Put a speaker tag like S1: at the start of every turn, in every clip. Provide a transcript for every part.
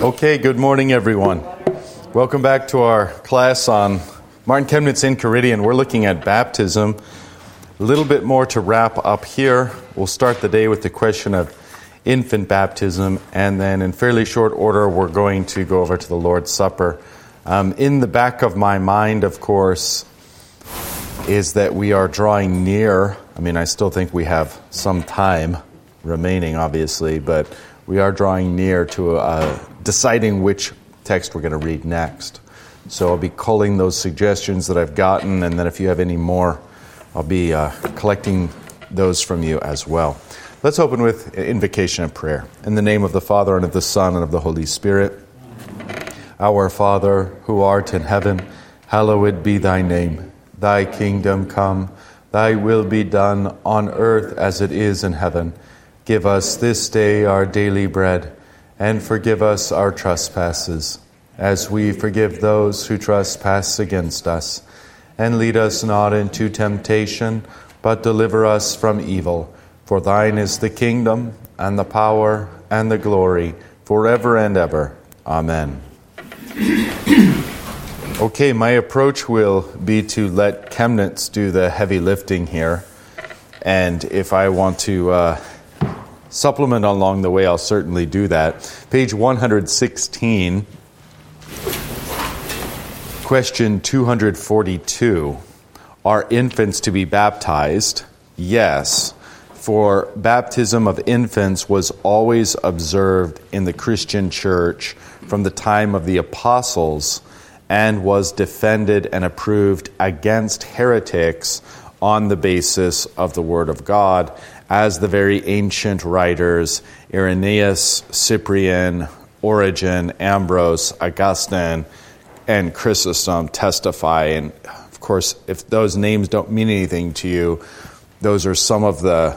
S1: Okay, good morning, everyone. Welcome back to our class on Martin Chemnitz Enchiridion. We're looking at baptism. A little bit more to wrap up here. We'll start the day with the question of infant baptism, and then in fairly short order, we're going to go over to the Lord's Supper. Um, in the back of my mind, of course, is that we are drawing near. I mean, I still think we have some time remaining, obviously, but we are drawing near to uh, deciding which text we're going to read next. So I'll be culling those suggestions that I've gotten, and then if you have any more, I'll be uh, collecting those from you as well. Let's open with invocation and prayer. In the name of the Father, and of the Son, and of the Holy Spirit. Our Father, who art in heaven, hallowed be thy name. Thy kingdom come, thy will be done on earth as it is in heaven. Give us this day our daily bread, and forgive us our trespasses, as we forgive those who trespass against us. And lead us not into temptation, but deliver us from evil. For thine is the kingdom, and the power, and the glory, forever and ever. Amen. okay, my approach will be to let Chemnitz do the heavy lifting here. And if I want to uh, supplement along the way, I'll certainly do that. Page 116, question 242 Are infants to be baptized? Yes. For baptism of infants was always observed in the Christian church from the time of the apostles and was defended and approved against heretics on the basis of the Word of God as the very ancient writers Irenaeus, Cyprian, Origen, Ambrose, Augustine, and Chrysostom testify. And of course, if those names don't mean anything to you, those are some of the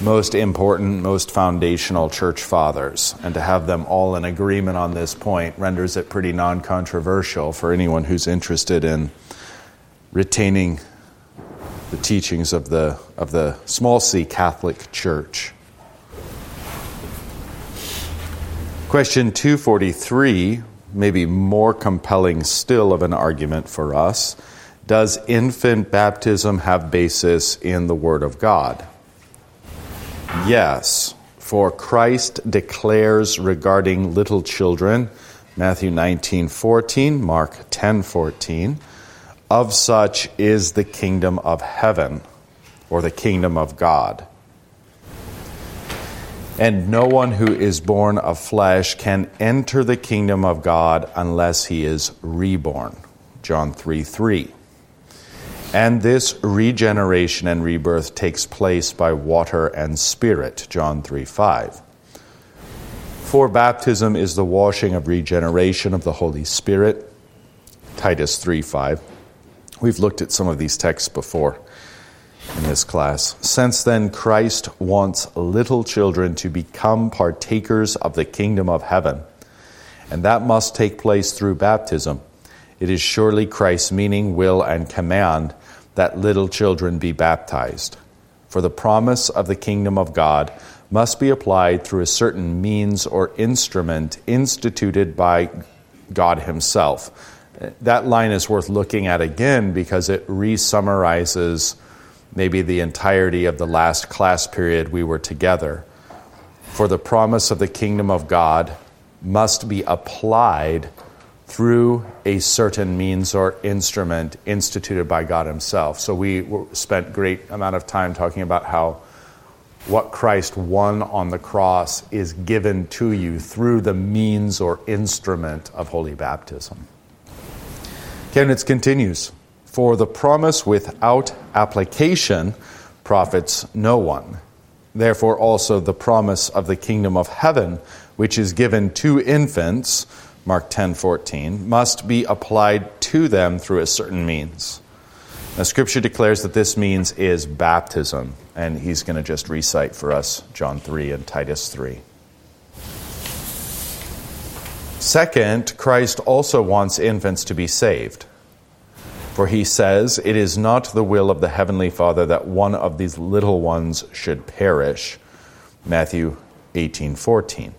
S1: most important, most foundational church fathers. And to have them all in agreement on this point renders it pretty non controversial for anyone who's interested in retaining the teachings of the, of the small c Catholic Church. Question 243, maybe more compelling still of an argument for us. Does infant baptism have basis in the Word of God? Yes, for Christ declares regarding little children, Matthew 19 14, Mark 10 14, of such is the kingdom of heaven, or the kingdom of God. And no one who is born of flesh can enter the kingdom of God unless he is reborn. John 3 3. And this regeneration and rebirth takes place by water and spirit. John 3 5. For baptism is the washing of regeneration of the Holy Spirit. Titus 3 5. We've looked at some of these texts before in this class. Since then, Christ wants little children to become partakers of the kingdom of heaven, and that must take place through baptism. It is surely Christ's meaning, will, and command that little children be baptized. For the promise of the kingdom of God must be applied through a certain means or instrument instituted by God Himself that line is worth looking at again because it re summarizes maybe the entirety of the last class period we were together. For the promise of the kingdom of God must be applied through a certain means or instrument instituted by God Himself. So we spent great amount of time talking about how what Christ won on the cross is given to you through the means or instrument of holy baptism. Chemnitz continues For the promise without application profits no one. Therefore, also the promise of the kingdom of heaven, which is given to infants, Mark 10 14, must be applied to them through a certain means. Now, Scripture declares that this means is baptism, and he's going to just recite for us John 3 and Titus 3. Second, Christ also wants infants to be saved. For he says, It is not the will of the Heavenly Father that one of these little ones should perish. Matthew 18 14.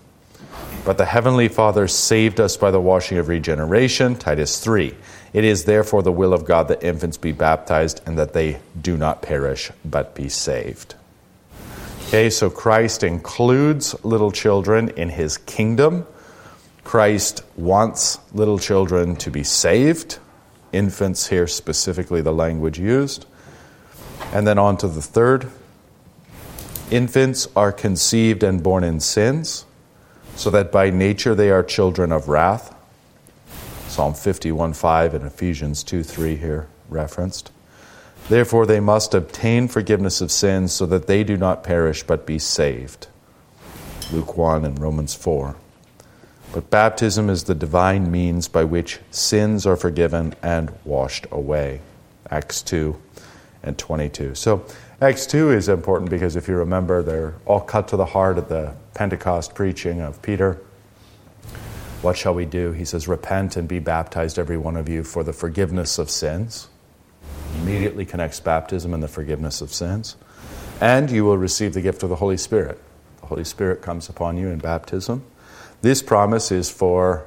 S1: But the Heavenly Father saved us by the washing of regeneration, Titus 3. It is therefore the will of God that infants be baptized and that they do not perish but be saved. Okay, so Christ includes little children in his kingdom. Christ wants little children to be saved. Infants, here specifically the language used. And then on to the third. Infants are conceived and born in sins, so that by nature they are children of wrath. Psalm 51 5 and Ephesians 2 3 here referenced. Therefore, they must obtain forgiveness of sins so that they do not perish but be saved. Luke 1 and Romans 4. But baptism is the divine means by which sins are forgiven and washed away. Acts 2 and 22. So, Acts 2 is important because if you remember, they're all cut to the heart at the Pentecost preaching of Peter. What shall we do? He says, Repent and be baptized, every one of you, for the forgiveness of sins. Immediately connects baptism and the forgiveness of sins. And you will receive the gift of the Holy Spirit. The Holy Spirit comes upon you in baptism. This promise is for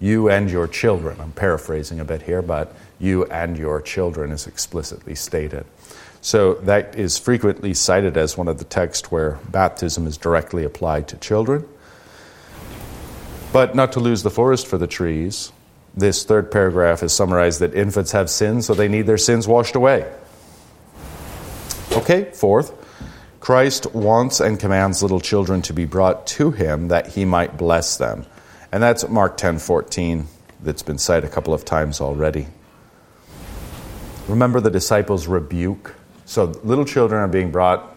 S1: you and your children. I'm paraphrasing a bit here, but you and your children is explicitly stated. So that is frequently cited as one of the texts where baptism is directly applied to children. But not to lose the forest for the trees, this third paragraph is summarized that infants have sins, so they need their sins washed away. Okay, fourth, Christ wants and commands little children to be brought to him that he might bless them. And that's Mark 10:14 that's been cited a couple of times already. Remember the disciples rebuke. So little children are being brought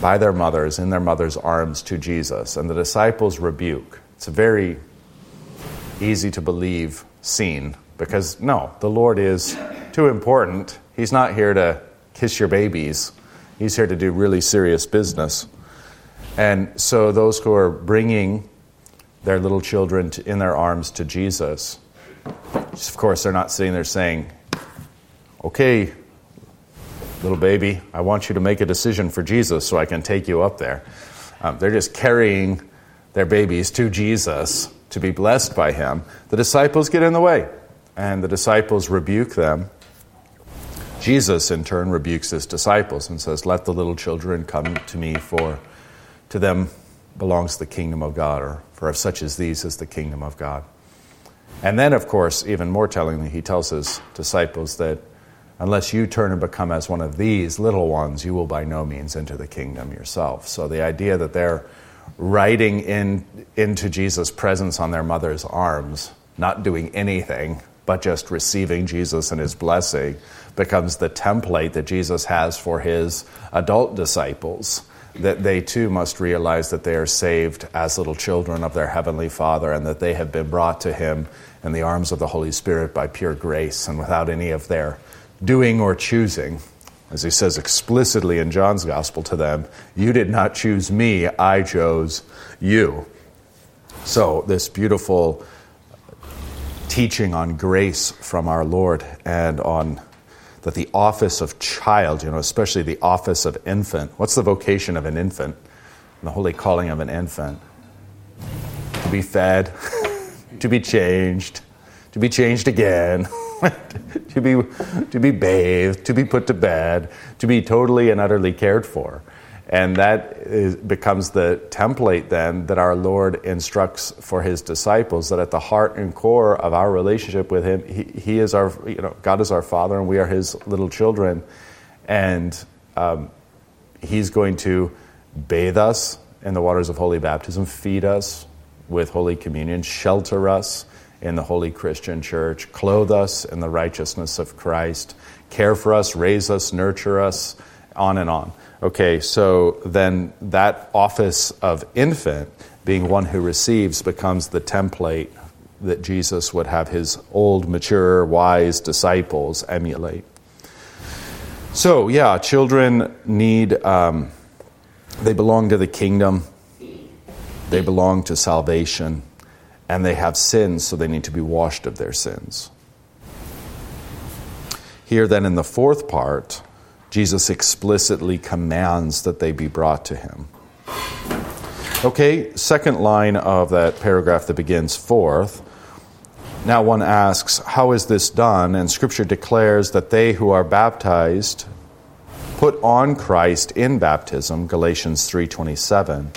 S1: by their mothers in their mother's arms to Jesus and the disciples rebuke. It's a very easy to believe scene because no, the Lord is too important. He's not here to kiss your babies He's here to do really serious business. And so those who are bringing their little children to, in their arms to Jesus, of course, they're not sitting there saying, Okay, little baby, I want you to make a decision for Jesus so I can take you up there. Um, they're just carrying their babies to Jesus to be blessed by him. The disciples get in the way, and the disciples rebuke them Jesus, in turn, rebukes his disciples and says, Let the little children come to me, for to them belongs the kingdom of God, or for of such as these is the kingdom of God. And then, of course, even more tellingly, he tells his disciples that unless you turn and become as one of these little ones, you will by no means enter the kingdom yourself. So the idea that they're riding in, into Jesus' presence on their mother's arms, not doing anything, but just receiving Jesus and his blessing, becomes the template that Jesus has for his adult disciples. That they too must realize that they are saved as little children of their Heavenly Father and that they have been brought to Him in the arms of the Holy Spirit by pure grace and without any of their doing or choosing. As He says explicitly in John's Gospel to them, You did not choose me, I chose you. So, this beautiful teaching on grace from our Lord and on that the office of child, you know, especially the office of infant, what's the vocation of an infant? The holy calling of an infant? To be fed, to be changed, to be changed again, to, be, to be bathed, to be put to bed, to be totally and utterly cared for. And that is, becomes the template then that our Lord instructs for his disciples that at the heart and core of our relationship with him, he, he is our, you know, God is our Father and we are his little children. And um, he's going to bathe us in the waters of holy baptism, feed us with Holy Communion, shelter us in the Holy Christian Church, clothe us in the righteousness of Christ, care for us, raise us, nurture us, on and on. Okay, so then that office of infant, being one who receives, becomes the template that Jesus would have his old, mature, wise disciples emulate. So, yeah, children need, um, they belong to the kingdom, they belong to salvation, and they have sins, so they need to be washed of their sins. Here, then, in the fourth part, Jesus explicitly commands that they be brought to him. Okay, second line of that paragraph that begins fourth. Now one asks, how is this done? And Scripture declares that they who are baptized put on Christ in baptism, Galatians 3:27.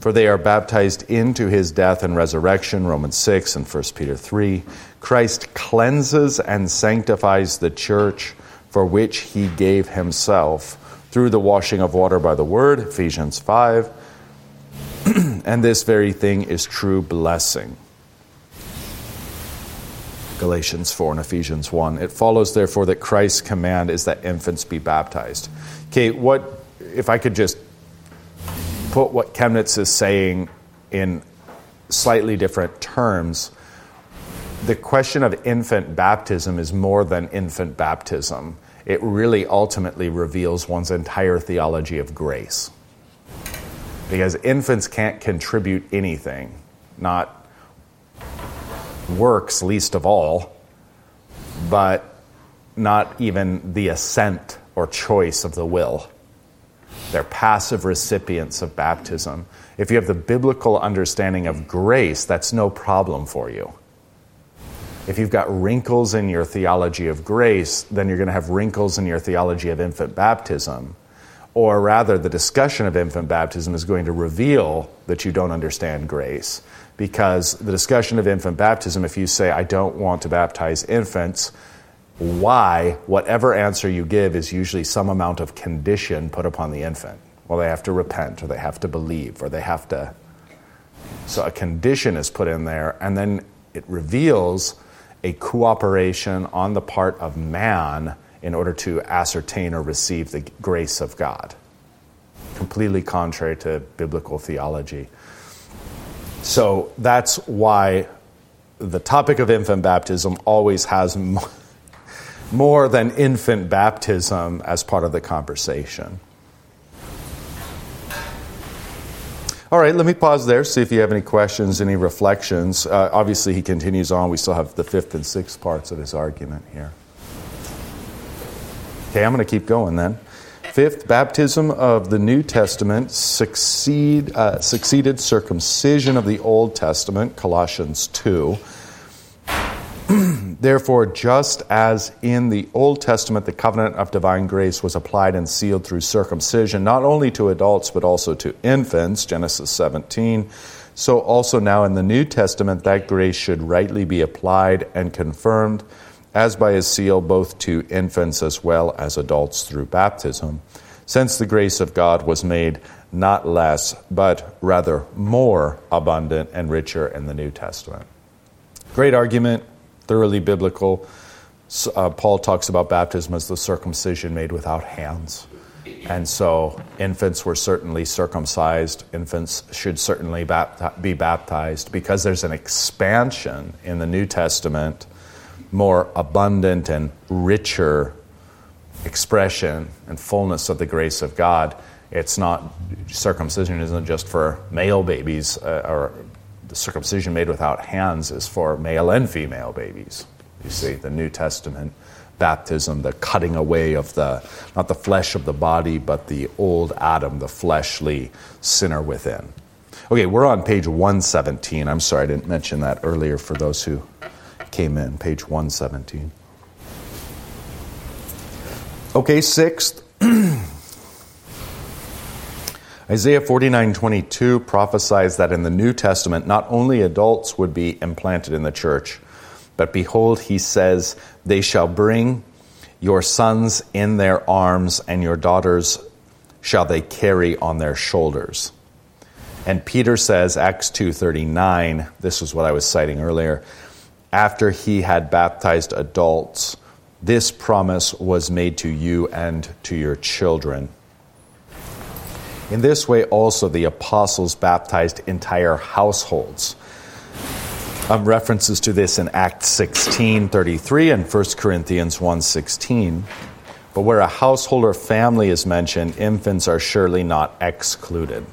S1: For they are baptized into his death and resurrection, Romans 6 and 1 Peter 3. Christ cleanses and sanctifies the church for which he gave himself through the washing of water by the word, Ephesians 5. and this very thing is true blessing. Galatians 4 and Ephesians 1. It follows, therefore, that Christ's command is that infants be baptized. Okay, what, if I could just put what Chemnitz is saying in slightly different terms, the question of infant baptism is more than infant baptism. It really ultimately reveals one's entire theology of grace. Because infants can't contribute anything, not works least of all, but not even the assent or choice of the will. They're passive recipients of baptism. If you have the biblical understanding of grace, that's no problem for you. If you've got wrinkles in your theology of grace, then you're going to have wrinkles in your theology of infant baptism. Or rather, the discussion of infant baptism is going to reveal that you don't understand grace. Because the discussion of infant baptism, if you say, I don't want to baptize infants, why, whatever answer you give, is usually some amount of condition put upon the infant. Well, they have to repent, or they have to believe, or they have to. So a condition is put in there, and then it reveals a cooperation on the part of man in order to ascertain or receive the grace of God. Completely contrary to biblical theology. So that's why the topic of infant baptism always has more than infant baptism as part of the conversation. All right, let me pause there, see if you have any questions, any reflections. Uh, obviously, he continues on. We still have the fifth and sixth parts of his argument here. Okay, I'm going to keep going then. Fifth, baptism of the New Testament succeed, uh, succeeded circumcision of the Old Testament, Colossians 2. Therefore, just as in the Old Testament the covenant of divine grace was applied and sealed through circumcision, not only to adults but also to infants, Genesis 17, so also now in the New Testament that grace should rightly be applied and confirmed as by a seal both to infants as well as adults through baptism, since the grace of God was made not less, but rather more abundant and richer in the New Testament. Great argument thoroughly biblical. Uh, Paul talks about baptism as the circumcision made without hands. And so infants were certainly circumcised. Infants should certainly bapti- be baptized because there's an expansion in the New Testament, more abundant and richer expression and fullness of the grace of God. It's not, circumcision isn't just for male babies uh, or the circumcision made without hands is for male and female babies. You see, the New Testament baptism, the cutting away of the, not the flesh of the body, but the old Adam, the fleshly sinner within. Okay, we're on page 117. I'm sorry I didn't mention that earlier for those who came in. Page 117. Okay, sixth. Isaiah 49:22 prophesies that in the New Testament not only adults would be implanted in the church, but behold he says they shall bring your sons in their arms and your daughters shall they carry on their shoulders. And Peter says Acts 2:39, this is what I was citing earlier, after he had baptized adults, this promise was made to you and to your children in this way, also, the apostles baptized entire households. Um, references to this in Acts 16 33 and 1 Corinthians 1 16. But where a household or family is mentioned, infants are surely not excluded.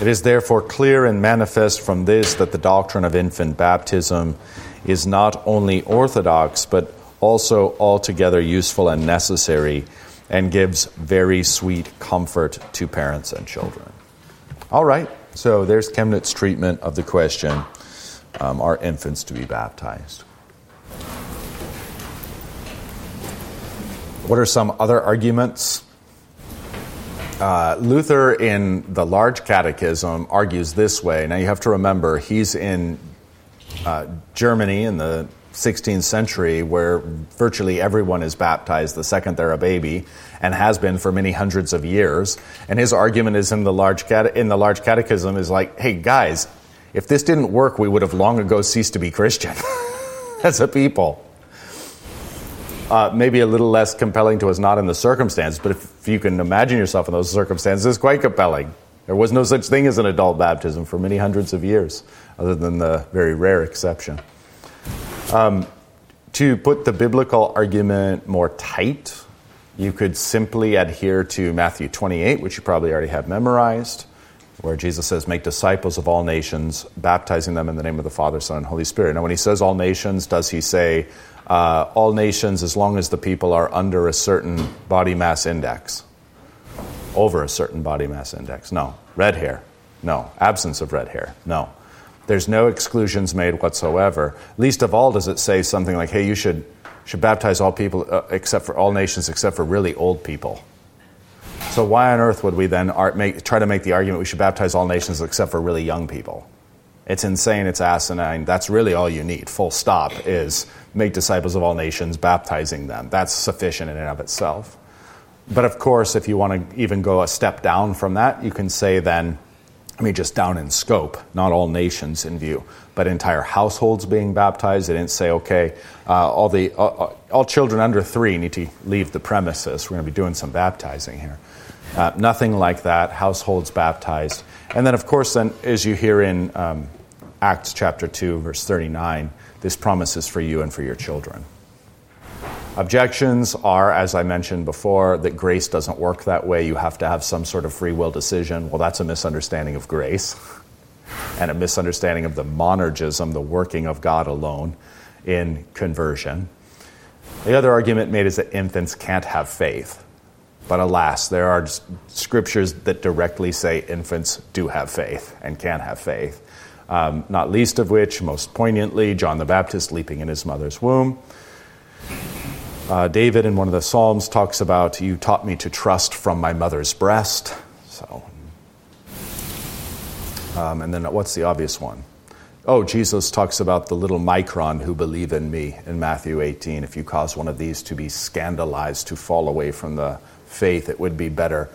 S1: It is therefore clear and manifest from this that the doctrine of infant baptism is not only orthodox, but also altogether useful and necessary and gives very sweet comfort to parents and children. All right, so there's Chemnitz's treatment of the question um, are infants to be baptized? What are some other arguments? Uh, Luther in the Large Catechism argues this way. Now you have to remember, he's in uh, Germany in the 16th century where virtually everyone is baptized the second they're a baby and has been for many hundreds of years. And his argument is in the large, cate- in the large catechism is like, hey guys, if this didn't work, we would have long ago ceased to be Christian as a people. Uh, maybe a little less compelling to us, not in the circumstance, but if you can imagine yourself in those circumstances, it's quite compelling. There was no such thing as an adult baptism for many hundreds of years, other than the very rare exception. Um, to put the biblical argument more tight, you could simply adhere to Matthew 28, which you probably already have memorized, where Jesus says, Make disciples of all nations, baptizing them in the name of the Father, Son, and Holy Spirit. Now, when he says all nations, does he say uh, all nations as long as the people are under a certain body mass index? Over a certain body mass index? No. Red hair? No. Absence of red hair? No. There's no exclusions made whatsoever. Least of all does it say something like, hey, you should, should baptize all people uh, except for all nations except for really old people. So why on earth would we then make, try to make the argument we should baptize all nations except for really young people? It's insane, it's asinine. That's really all you need. Full stop is make disciples of all nations, baptizing them. That's sufficient in and of itself. But of course, if you want to even go a step down from that, you can say then, I mean, just down in scope, not all nations in view, but entire households being baptized. They didn't say, okay, uh, all, the, uh, uh all children under three need to leave the premises. We're going to be doing some baptizing here. Uh, nothing like that. Households baptized. And then, of course, then, as you hear in um, Acts chapter 2, verse 39, this promise is for you and for your children. Objections are, as I mentioned before, that grace doesn't work that way. You have to have some sort of free will decision. Well, that's a misunderstanding of grace and a misunderstanding of the monergism, the working of God alone in conversion. The other argument made is that infants can't have faith. But alas, there are scriptures that directly say infants do have faith and can have faith. Um, not least of which, most poignantly, John the Baptist leaping in his mother's womb. Uh, David in one of the Psalms talks about, You taught me to trust from my mother's breast. So, um, and then what's the obvious one? Oh, Jesus talks about the little micron who believe in me in Matthew 18. If you cause one of these to be scandalized, to fall away from the faith, it would be better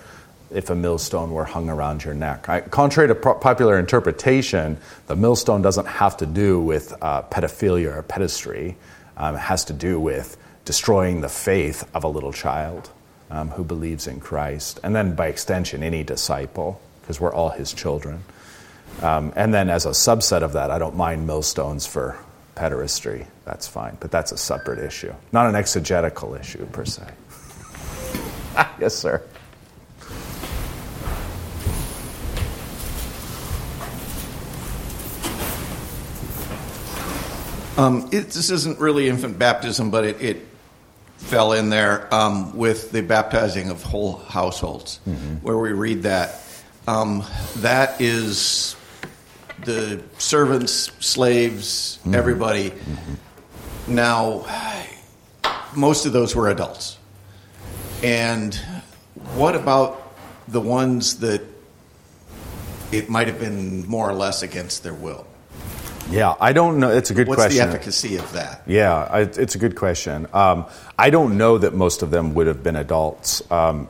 S1: if a millstone were hung around your neck. Contrary to popular interpretation, the millstone doesn't have to do with uh, pedophilia or pedestry. Um, it has to do with destroying the faith of a little child um, who believes in Christ, and then by extension, any disciple, because we're all his children. Um, and then, as a subset of that, I don't mind millstones for pederastry. That's fine, but that's a separate issue, not an exegetical issue per se. yes, sir.
S2: Um, it, this isn't really infant baptism, but it, it fell in there um, with the baptizing of whole households, mm-hmm. where we read that. Um, that is the servants, slaves, mm-hmm. everybody. Mm-hmm. Now, most of those were adults. And what about the ones that it might have been more or less against their will?
S1: Yeah, I don't know. It's a good
S2: What's
S1: question.
S2: What's the efficacy of that?
S1: Yeah, I, it's a good question. Um, I don't know that most of them would have been adults. Um,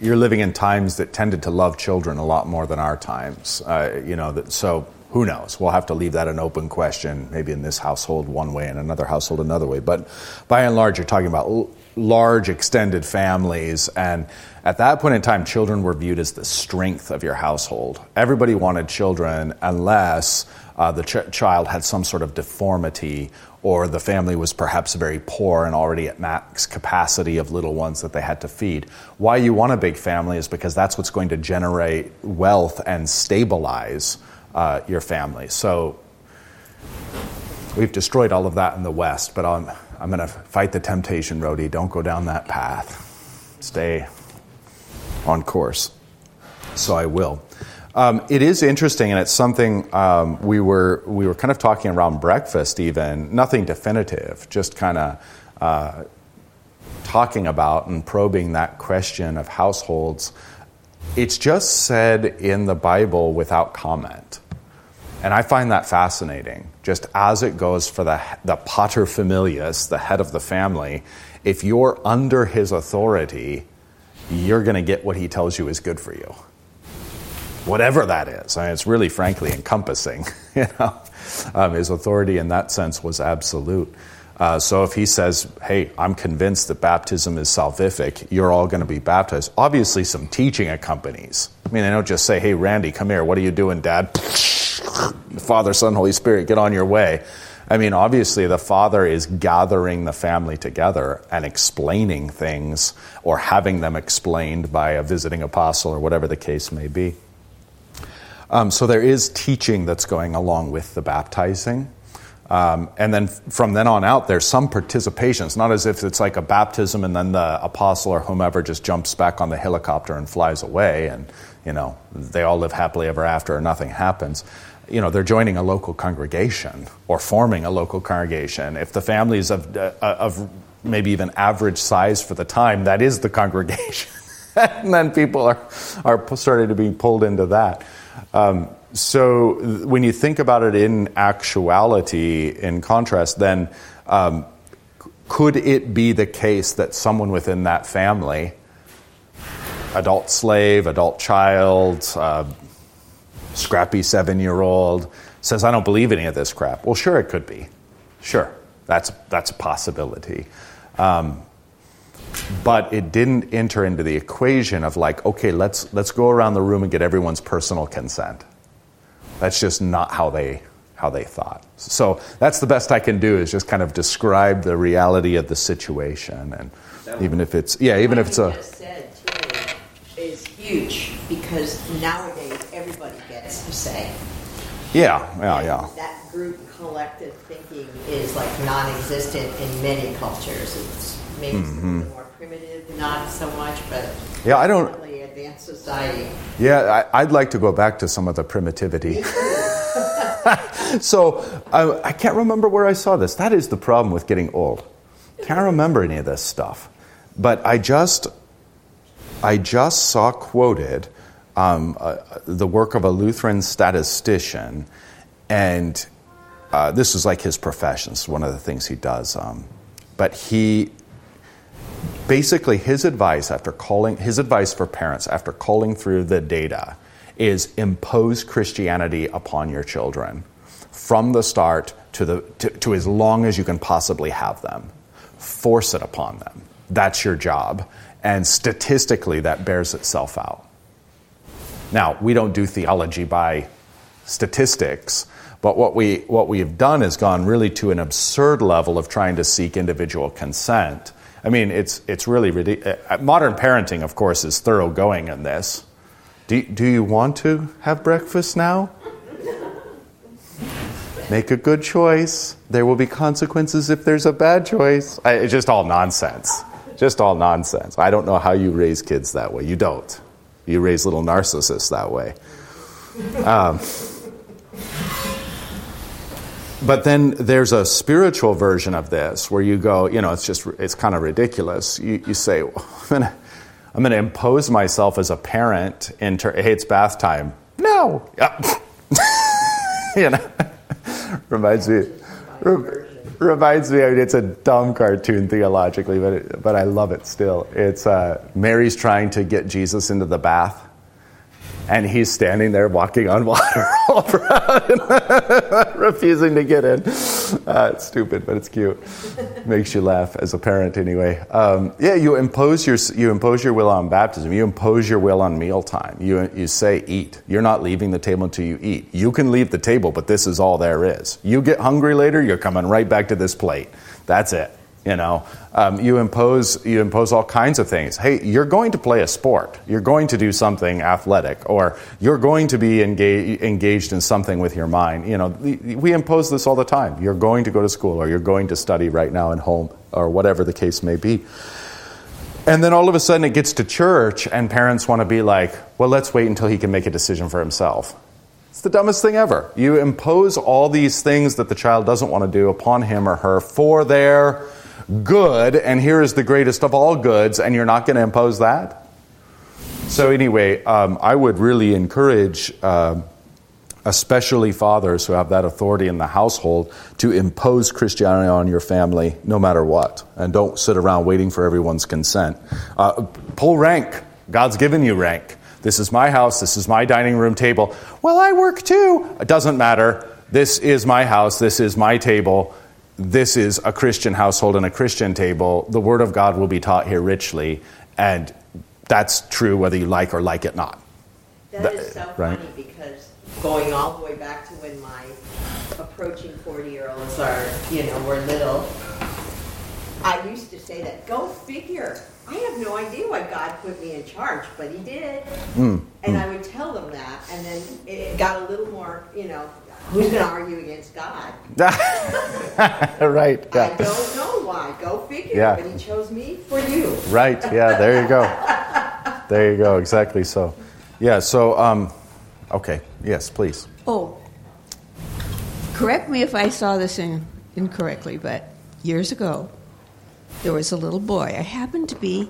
S1: you're living in times that tended to love children a lot more than our times. Uh, you know, that, so who knows? We'll have to leave that an open question. Maybe in this household one way, and another household another way. But by and large, you're talking about large extended families and at that point in time, children were viewed as the strength of your household. Everybody wanted children unless uh, the ch- child had some sort of deformity or the family was perhaps very poor and already at max capacity of little ones that they had to feed. Why you want a big family is because that's what's going to generate wealth and stabilize uh, your family. So we've destroyed all of that in the West, but I'm, I'm going to fight the temptation, Rody. Don't go down that path. Stay on course. So I will. Um, it is interesting, and it's something um, we were we were kind of talking around breakfast. Even nothing definitive, just kind of uh, talking about and probing that question of households. It's just said in the Bible without comment, and I find that fascinating. Just as it goes for the the paterfamilias, the head of the family, if you're under his authority, you're going to get what he tells you is good for you whatever that is. I mean, it's really, frankly, encompassing. You know, um, his authority in that sense was absolute. Uh, so if he says, "Hey, I'm convinced that baptism is salvific," you're all going to be baptized. Obviously, some teaching accompanies. I mean, they don't just say, "Hey, Randy, come here. What are you doing, Dad?" Father, Son, Holy Spirit, get on your way. I mean, obviously, the father is gathering the family together and explaining things or having them explained by a visiting apostle or whatever the case may be. Um, so there is teaching that's going along with the baptizing. Um, and then from then on out, there's some participation. It's not as if it's like a baptism and then the apostle or whomever just jumps back on the helicopter and flies away and, you know, they all live happily ever after and nothing happens. You know, they're joining a local congregation or forming a local congregation. If the family is of, uh, of maybe even average size for the time, that is the congregation. and then people are, are starting to be pulled into that. Um, so when you think about it in actuality, in contrast, then um, could it be the case that someone within that family, adult slave, adult child, uh, scrappy seven year old, says, I don't believe any of this crap? Well, sure, it could be. Sure, that's, that's a possibility. Um, but it didn't enter into the equation of like, okay, let's, let's go around the room and get everyone's personal consent. That's just not how they, how they thought. So that's the best I can do is just kind of describe the reality of the situation. And even if it's, yeah, even if it's a.
S3: said too is huge because nowadays everybody gets to say.
S1: Yeah, yeah, yeah.
S3: That group collective thinking is like non existent in many cultures. It's maybe mm-hmm. more primitive, not so much, but
S1: yeah, I don't.
S3: Advanced society.
S1: Yeah, I, would like to go back to some of the primitivity. so I, I can't remember where I saw this. That is the problem with getting old. Can't remember any of this stuff. But I just, I just saw quoted um, uh, the work of a Lutheran statistician, and uh, this is like his profession. It's one of the things he does. Um, but he basically his advice after calling his advice for parents after calling through the data is impose Christianity upon your children from the start to the to, to as long as you can possibly have them. Force it upon them. That's your job. And statistically that bears itself out. Now, we don't do theology by statistics, but what we what we have done is gone really to an absurd level of trying to seek individual consent I mean, it's, it's really ridiculous. Uh, modern parenting, of course, is thoroughgoing in this. Do, do you want to have breakfast now? Make a good choice. There will be consequences if there's a bad choice. I, it's just all nonsense. Just all nonsense. I don't know how you raise kids that way. You don't. You raise little narcissists that way. Um, but then there's a spiritual version of this where you go, you know, it's just, it's kind of ridiculous. You, you say, well, I'm going to impose myself as a parent into, hey, it's bath time. No. you know, reminds me, reminds me, I mean, it's a dumb cartoon theologically, but, it, but I love it still. It's uh, Mary's trying to get Jesus into the bath and he's standing there walking on water all around, refusing to get in. Uh, it's stupid, but it's cute. Makes you laugh as a parent, anyway. Um, yeah, you impose your you impose your will on baptism. You impose your will on mealtime. You you say eat. You're not leaving the table until you eat. You can leave the table, but this is all there is. You get hungry later, you're coming right back to this plate. That's it. You know, um, you impose you impose all kinds of things. Hey, you're going to play a sport. You're going to do something athletic, or you're going to be engage, engaged in something with your mind. You know, we impose this all the time. You're going to go to school, or you're going to study right now at home, or whatever the case may be. And then all of a sudden it gets to church, and parents want to be like, well, let's wait until he can make a decision for himself. It's the dumbest thing ever. You impose all these things that the child doesn't want to do upon him or her for their good, and here is the greatest of all goods, and you're not going to impose that? So, anyway, um, I would really encourage, uh, especially fathers who have that authority in the household, to impose Christianity on your family no matter what. And don't sit around waiting for everyone's consent. Uh, pull rank. God's given you rank. This is my house. This is my dining room table. Well, I work too. It doesn't matter. This is my house. This is my table. This is a Christian household and a Christian table. The Word of God will be taught here richly, and that's true whether you like or like it not.
S3: That is so right? funny because going all the way back to when my approaching 40 year olds are, you know, were little, I used to say that. Go figure. I have no idea why God put me in charge, but He did. Mm, and mm. I would tell them that, and then it got a little more, you know, who's going to argue against God?
S1: right.
S3: Yeah. I don't know why. Go figure. Yeah. But He chose me for you.
S1: Right. Yeah. There you go. there you go. Exactly. So, yeah. So, um, okay. Yes, please.
S4: Oh, correct me if I saw this in, incorrectly, but years ago, there was a little boy. I happened to be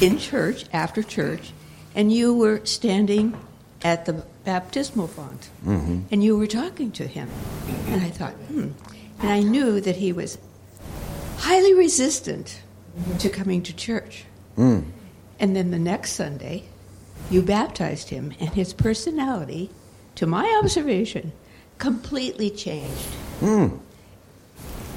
S4: in church after church, and you were standing at the baptismal font, mm-hmm. and you were talking to him. And I thought, hmm. And I knew that he was highly resistant to coming to church. Mm. And then the next Sunday, you baptized him, and his personality, to my observation, completely changed. Mm.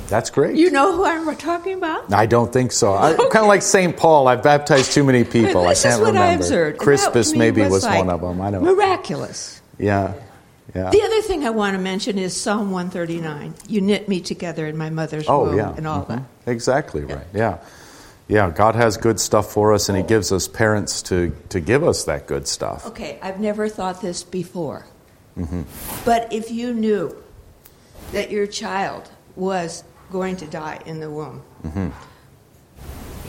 S1: That's great.
S4: You know who I'm talking about?
S1: I don't think so. I. Kind of like St. Paul. I've baptized too many people.
S4: I
S1: can't
S4: remember.
S1: I
S4: observed.
S1: Crispus maybe was,
S4: was like
S1: one of them. I don't. Know.
S4: Miraculous.
S1: Yeah. Yeah.
S4: The other thing I want to mention is Psalm 139. You knit me together in my mother's
S1: oh,
S4: womb
S1: yeah.
S4: and all mm-hmm. that.
S1: Exactly right. Yeah. Yeah, God has good stuff for us, and He gives us parents to, to give us that good stuff.
S4: Okay, I've never thought this before. Mm-hmm. But if you knew that your child was going to die in the womb. Mm-hmm.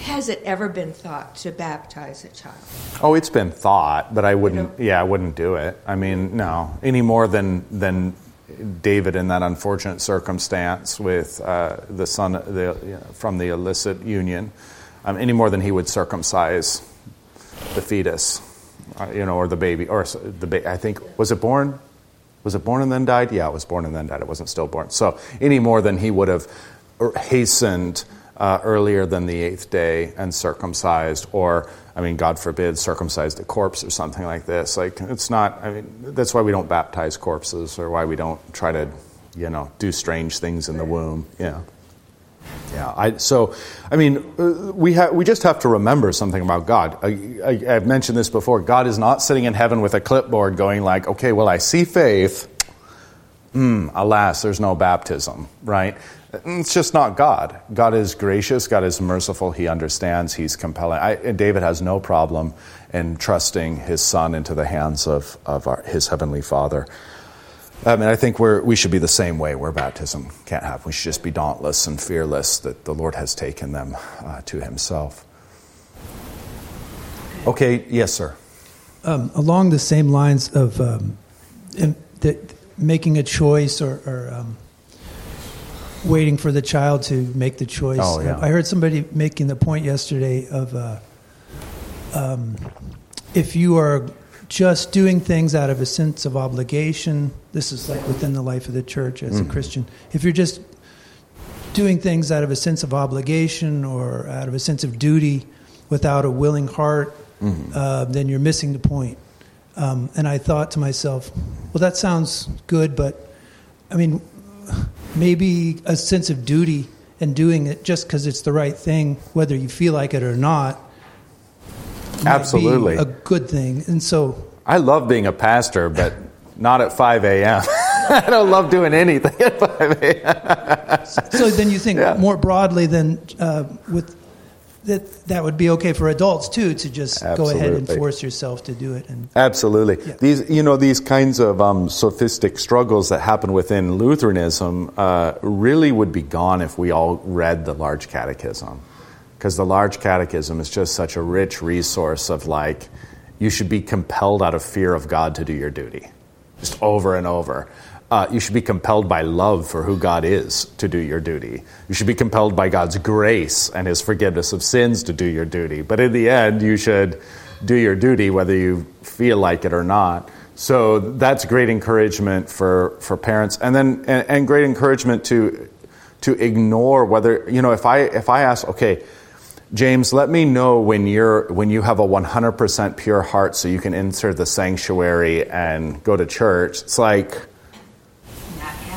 S4: Has it ever been thought to baptize a child?
S1: Oh, it's been thought, but I wouldn't. Yeah, I wouldn't do it. I mean, no, any more than than David in that unfortunate circumstance with uh, the son the, you know, from the illicit union, um, any more than he would circumcise the fetus, uh, you know, or the baby, or the ba- I think was it born was it born and then died? Yeah, it was born and then died. It wasn't stillborn. So any more than he would have hastened uh, earlier than the eighth day and circumcised, or I mean, God forbid, circumcised a corpse or something like this. Like it's not. I mean, that's why we don't baptize corpses, or why we don't try to, you know, do strange things in the womb. Yeah. Yeah, I, so I mean, uh, we have we just have to remember something about God. I, have mentioned this before. God is not sitting in heaven with a clipboard, going like, "Okay, well, I see faith. Mm, alas, there's no baptism." Right? It's just not God. God is gracious. God is merciful. He understands. He's compelling. I, David has no problem in trusting his son into the hands of of our, his heavenly Father. I mean, I think we're, we should be the same way where baptism can't happen. We should just be dauntless and fearless that the Lord has taken them uh, to Himself. Okay, yes, sir.
S5: Um, along the same lines of um, the, making a choice or, or um, waiting for the child to make the choice.
S1: Oh, yeah.
S5: I heard somebody making the point yesterday of uh, um, if you are just doing things out of a sense of obligation. This is like within the life of the church as mm. a Christian. If you're just doing things out of a sense of obligation or out of a sense of duty without a willing heart, mm-hmm. uh, then you're missing the point. Um, and I thought to myself, well, that sounds good, but I mean, maybe a sense of duty and doing it just because it's the right thing, whether you feel like it or not,
S1: Absolutely.
S5: a good thing. And so
S1: I love being a pastor, but not at 5 a.m. I don't love doing anything at 5 a.m.
S5: so then you think yeah. more broadly than uh, with that that would be okay for adults too to just Absolutely. go ahead and force yourself to do it. And,
S1: Absolutely, yeah. these you know these kinds of um, sophistic struggles that happen within Lutheranism uh, really would be gone if we all read the large catechism because the large catechism is just such a rich resource of like, you should be compelled out of fear of God to do your duty, just over and over. Uh, you should be compelled by love for who God is to do your duty. You should be compelled by God's grace and His forgiveness of sins to do your duty. But in the end, you should do your duty whether you feel like it or not. So that's great encouragement for, for parents, and then and, and great encouragement to to ignore whether you know if I if I ask okay James, let me know when you're when you have a 100% pure heart so you can enter the sanctuary and go to church. It's like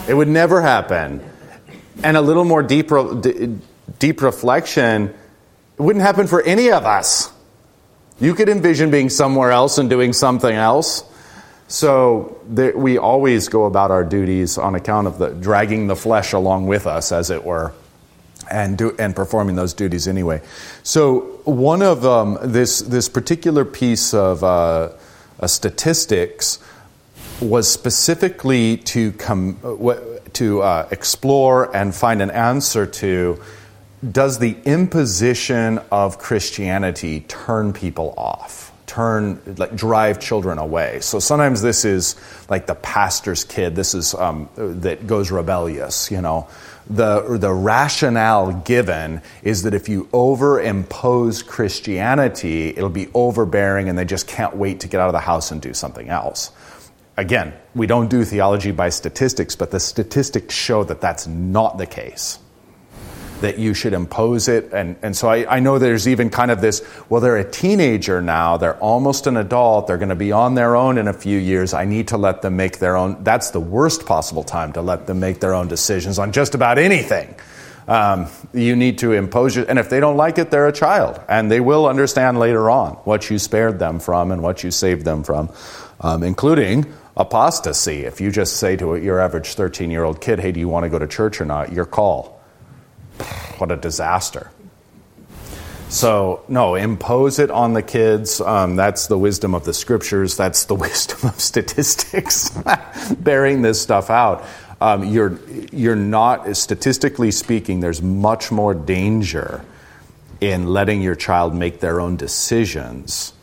S1: it would never happen. And a little more deep deep reflection, it wouldn't happen for any of us. You could envision being somewhere else and doing something else. So there, we always go about our duties on account of the dragging the flesh along with us, as it were and do, and performing those duties anyway. So one of um, this this particular piece of uh, uh, statistics was specifically to come to uh, explore and find an answer to does the imposition of Christianity turn people off? Turn, like, drive children away. So sometimes this is like the pastor's kid. This is um, that goes rebellious, you know the, the rationale given is that if you overimpose Christianity, it'll be overbearing and they just can't wait to get out of the house and do something else. Again, we don't do theology by statistics, but the statistics show that that's not the case that you should impose it. And, and so I, I know there's even kind of this well, they're a teenager now, they're almost an adult, they're going to be on their own in a few years. I need to let them make their own. That's the worst possible time to let them make their own decisions on just about anything. Um, you need to impose it. And if they don't like it, they're a child. And they will understand later on what you spared them from and what you saved them from, um, including apostasy. If you just say to your average 13 year old kid, hey, do you want to go to church or not? Your call. What a disaster. So, no, impose it on the kids. Um, that's the wisdom of the scriptures. That's the wisdom of statistics, bearing this stuff out. Um, you're, you're not, statistically speaking, there's much more danger in letting your child make their own decisions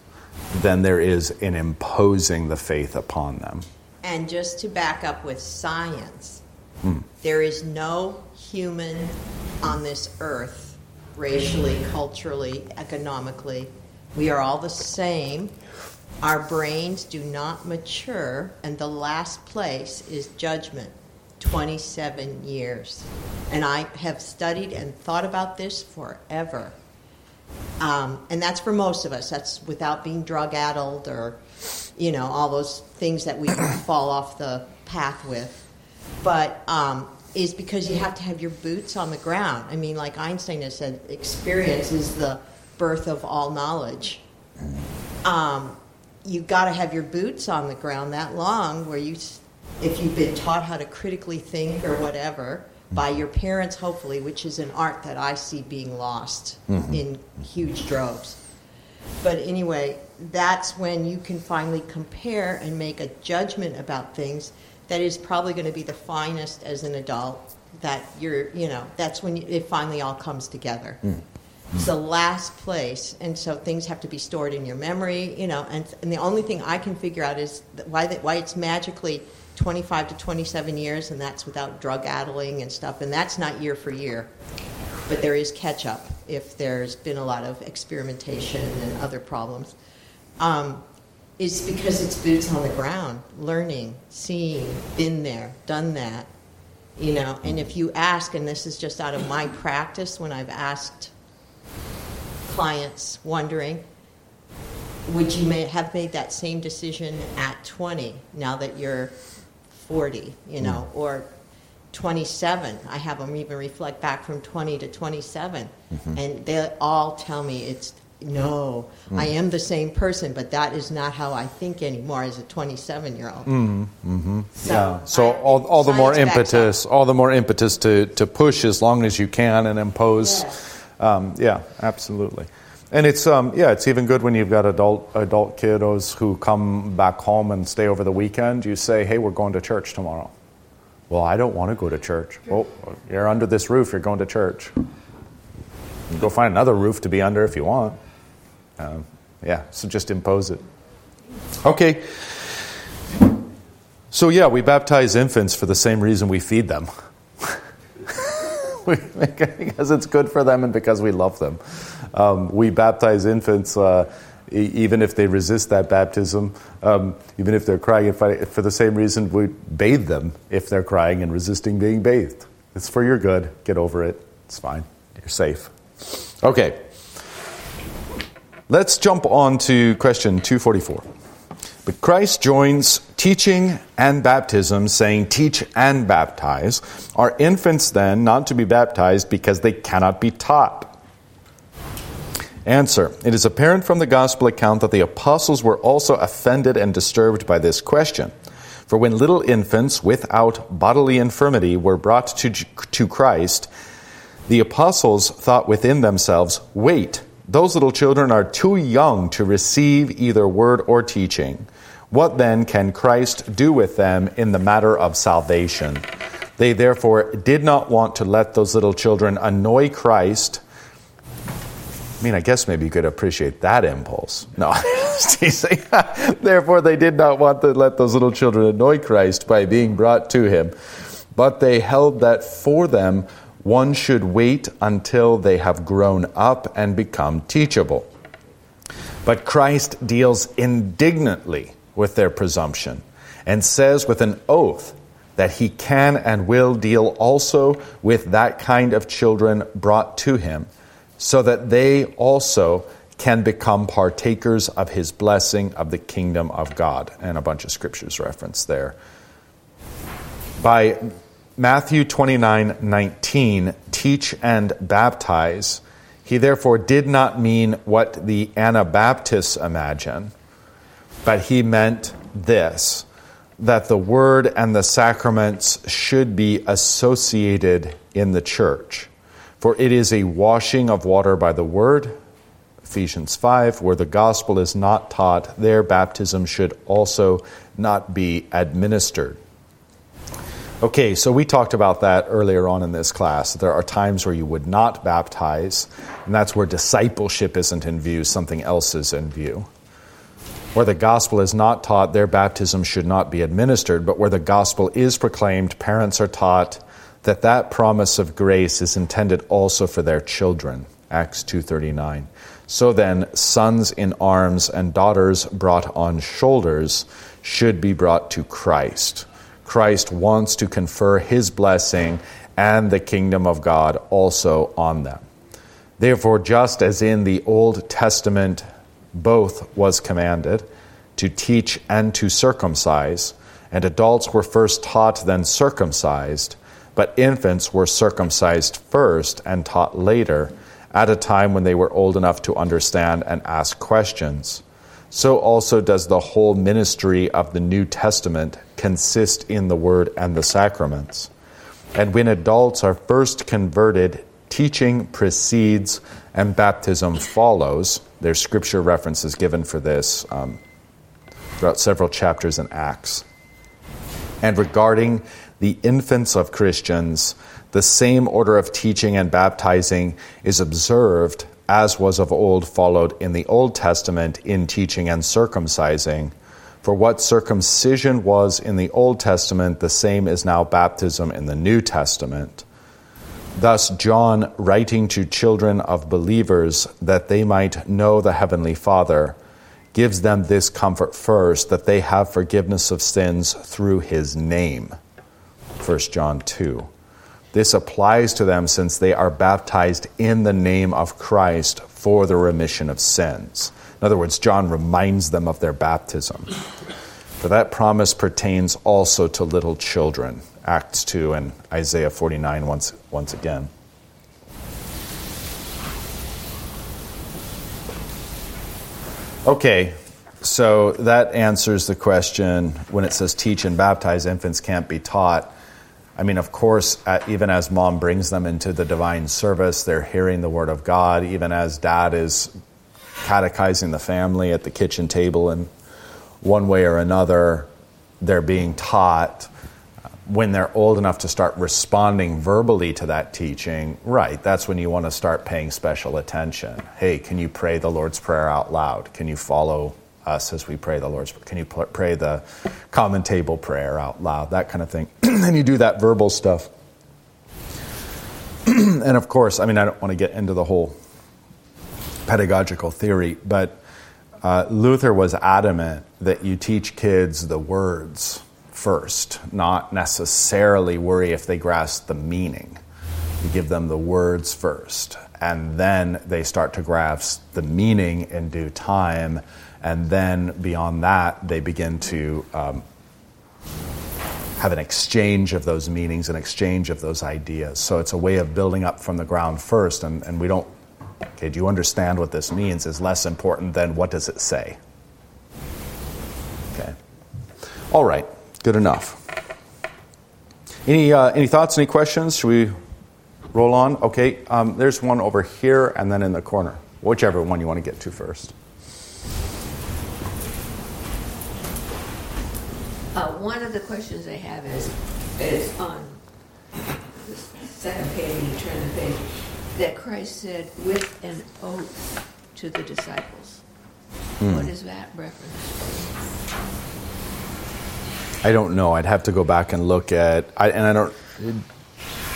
S1: than there is in imposing the faith upon them.
S3: And just to back up with science, mm. there is no human on this earth, racially, culturally, economically. We are all the same. Our brains do not mature, and the last place is judgment 27 years. And I have studied and thought about this forever. Um, and that's for most of us. That's without being drug addled or, you know, all those things that we fall off the path with. But um, is because you have to have your boots on the ground. I mean, like Einstein has said, experience is the birth of all knowledge. Um, you've got to have your boots on the ground that long, where you, if you've been taught how to critically think or whatever by your parents, hopefully, which is an art that I see being lost mm-hmm. in huge droves. But anyway, that's when you can finally compare and make a judgment about things that is probably going to be the finest as an adult that you're you know that's when it finally all comes together. Mm. it's the last place and so things have to be stored in your memory you know and, and the only thing i can figure out is why that why it's magically 25 to 27 years and that's without drug addling and stuff and that's not year for year. But there is catch up if there's been a lot of experimentation and other problems. Um, is because it's boots on the ground, learning, seeing, been there, done that. You know, and if you ask, and this is just out of my practice when I've asked clients wondering, would you may have made that same decision at 20 now that you're 40, you know, mm. or 27? I have them even reflect back from 20 to 27, mm-hmm. and they all tell me it's no, mm. I am the same person, but that is not how I think anymore as a 27 year old.
S1: Mm, mm-hmm. So, yeah. so all, all the more impetus, all the more impetus to, to push as long as you can and impose. Yes. Um, yeah, absolutely. And it's um, yeah, it's even good when you've got adult adult kiddos who come back home and stay over the weekend. You say, "Hey, we're going to church tomorrow." Well, I don't want to go to church. Well, you're under this roof. You're going to church. go find another roof to be under if you want. Um, yeah, so just impose it. Okay. So, yeah, we baptize infants for the same reason we feed them. because it's good for them and because we love them. Um, we baptize infants uh, even if they resist that baptism, um, even if they're crying fighting, for the same reason we bathe them if they're crying and resisting being bathed. It's for your good. Get over it. It's fine. You're safe. Okay. Let's jump on to question 244. But Christ joins teaching and baptism, saying, Teach and baptize. Are infants then not to be baptized because they cannot be taught? Answer It is apparent from the gospel account that the apostles were also offended and disturbed by this question. For when little infants without bodily infirmity were brought to, to Christ, the apostles thought within themselves, Wait, those little children are too young to receive either word or teaching. What then can Christ do with them in the matter of salvation? They therefore did not want to let those little children annoy Christ I mean, I guess maybe you could appreciate that impulse. No. Therefore, they did not want to let those little children annoy Christ by being brought to him. But they held that for them, one should wait until they have grown up and become teachable. But Christ deals indignantly with their presumption and says with an oath that he can and will deal also with that kind of children brought to him so that they also can become partakers of his blessing of the kingdom of God. And a bunch of scriptures referenced there. By Matthew 29 19, teach and baptize, he therefore did not mean what the Anabaptists imagine, but he meant this that the word and the sacraments should be associated in the church. For it is a washing of water by the word, Ephesians 5, where the gospel is not taught, their baptism should also not be administered. Okay, so we talked about that earlier on in this class. There are times where you would not baptize, and that's where discipleship isn't in view, something else is in view. Where the gospel is not taught, their baptism should not be administered, but where the gospel is proclaimed, parents are taught that that promise of grace is intended also for their children acts 2:39 so then sons in arms and daughters brought on shoulders should be brought to Christ Christ wants to confer his blessing and the kingdom of God also on them therefore just as in the old testament both was commanded to teach and to circumcise and adults were first taught then circumcised but infants were circumcised first and taught later, at a time when they were old enough to understand and ask questions. So also does the whole ministry of the New Testament consist in the Word and the sacraments. And when adults are first converted, teaching precedes and baptism follows. There's scripture references given for this um, throughout several chapters in Acts. And regarding the infants of Christians, the same order of teaching and baptizing is observed as was of old followed in the Old Testament in teaching and circumcising. For what circumcision was in the Old Testament, the same is now baptism in the New Testament. Thus, John, writing to children of believers that they might know the Heavenly Father, gives them this comfort first that they have forgiveness of sins through his name. 1 John 2. This applies to them since they are baptized in the name of Christ for the remission of sins. In other words, John reminds them of their baptism. For that promise pertains also to little children. Acts 2 and Isaiah 49 once, once again. Okay, so that answers the question when it says teach and baptize, infants can't be taught. I mean, of course, uh, even as mom brings them into the divine service, they're hearing the word of God. Even as dad is catechizing the family at the kitchen table, and one way or another, they're being taught. Uh, when they're old enough to start responding verbally to that teaching, right, that's when you want to start paying special attention. Hey, can you pray the Lord's Prayer out loud? Can you follow us as we pray the Lord's Can you pray the common table prayer out loud? That kind of thing. and you do that verbal stuff. and of course, I mean, I don't want to get into the whole pedagogical theory, but uh, Luther was adamant that you teach kids the words first, not necessarily worry if they grasp the meaning. You give them the words first, and then they start to grasp the meaning in due time, and then beyond that, they begin to um, have an exchange of those meanings, an exchange of those ideas. So it's a way of building up from the ground first, and, and we don't, okay, do you understand what this means is less important than what does it say? Okay. All right. Good enough. Any, uh, any thoughts, any questions? Should we roll on? Okay, um, there's one over here and then in the corner. Whichever one you want to get to first.
S4: Uh, one of the questions I have is, is on the second page, you turn the page, that Christ said with an oath to the disciples. Hmm. What is that reference?
S1: I don't know. I'd have to go back and look at. I, and I don't.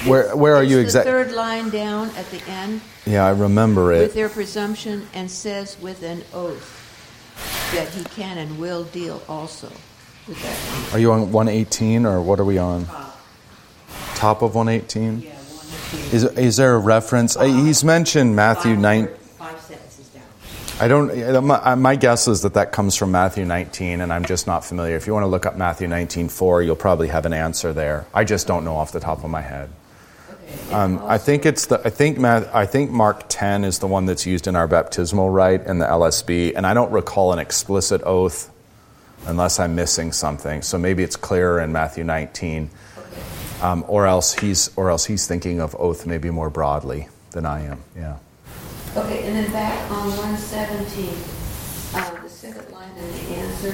S1: Where where are you exactly?
S4: Third line down at the end.
S1: Yeah, I remember it.
S4: With their presumption and says with an oath that he can and will deal also.
S1: Are you on 118 or what are we on? Top of 118.
S3: Yeah, 118.
S1: Is is there a reference? Uh, he's mentioned Matthew 9. I don't. My, guess is that that comes from Matthew 19, and I'm just not familiar. If you want to look up Matthew 19:4, you'll probably have an answer there. I just don't know off the top of my head. Um, I think it's the. I think I think Mark 10 is the one that's used in our baptismal rite in the LSB, and I don't recall an explicit oath, unless I'm missing something. So maybe it's clearer in Matthew 19, um, or else he's or else he's thinking of oath maybe more broadly than I am. Yeah.
S4: Okay, and then back on 117, uh, the second line in the answer.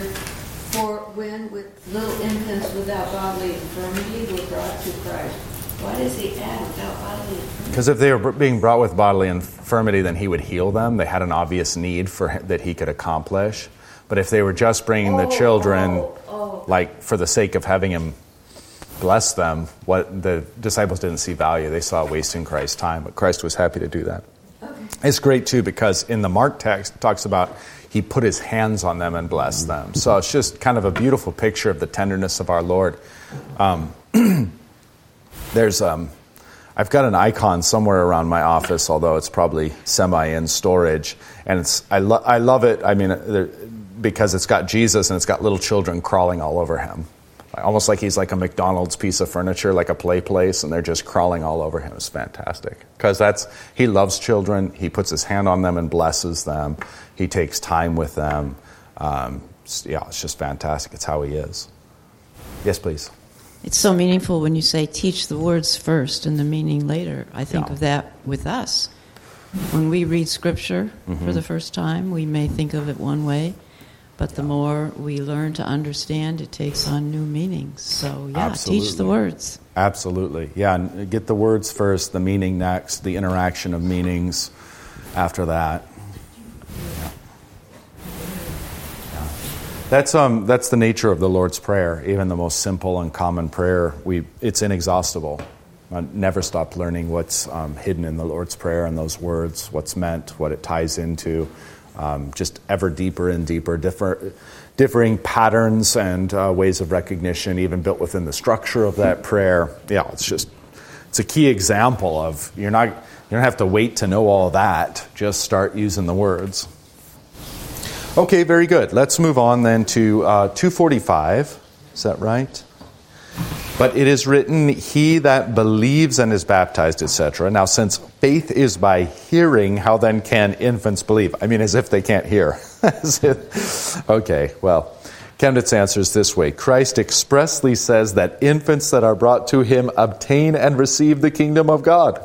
S4: For when with little infants without bodily infirmity were brought to Christ. Why does he add without bodily infirmity?
S1: Because if they were being brought with bodily infirmity, then he would heal them. They had an obvious need for that he could accomplish. But if they were just bringing the oh, children, oh, oh. like for the sake of having him bless them, what the disciples didn't see value. They saw wasting Christ's time, but Christ was happy to do that. It's great too because in the Mark text it talks about he put his hands on them and blessed them. So it's just kind of a beautiful picture of the tenderness of our Lord. Um, there's um, I've got an icon somewhere around my office, although it's probably semi in storage, and it's I, lo- I love it. I mean, because it's got Jesus and it's got little children crawling all over him almost like he's like a McDonald's piece of furniture, like a play place, and they're just crawling all over him. It's fantastic because that's he loves children. He puts his hand on them and blesses them. He takes time with them. Um, yeah, it's just fantastic. It's how he is. Yes, please.
S6: It's so meaningful when you say teach the words first and the meaning later. I think yeah. of that with us. When we read scripture mm-hmm. for the first time, we may think of it one way but the more we learn to understand, it takes on new meanings. So, yeah, Absolutely. teach the words.
S1: Absolutely. Yeah, get the words first, the meaning next, the interaction of meanings after that. Yeah. Yeah. That's, um, that's the nature of the Lord's Prayer. Even the most simple and common prayer, we, it's inexhaustible. I never stop learning what's um, hidden in the Lord's Prayer and those words, what's meant, what it ties into um, just ever deeper and deeper, differ, differing patterns and uh, ways of recognition, even built within the structure of that prayer. Yeah, it's just it's a key example of you're not you don't have to wait to know all that. Just start using the words. Okay, very good. Let's move on then to uh, 245. Is that right? But it is written, He that believes and is baptized, etc. Now, since faith is by hearing, how then can infants believe? I mean, as if they can't hear. okay, well, Chemnitz answers this way Christ expressly says that infants that are brought to him obtain and receive the kingdom of God.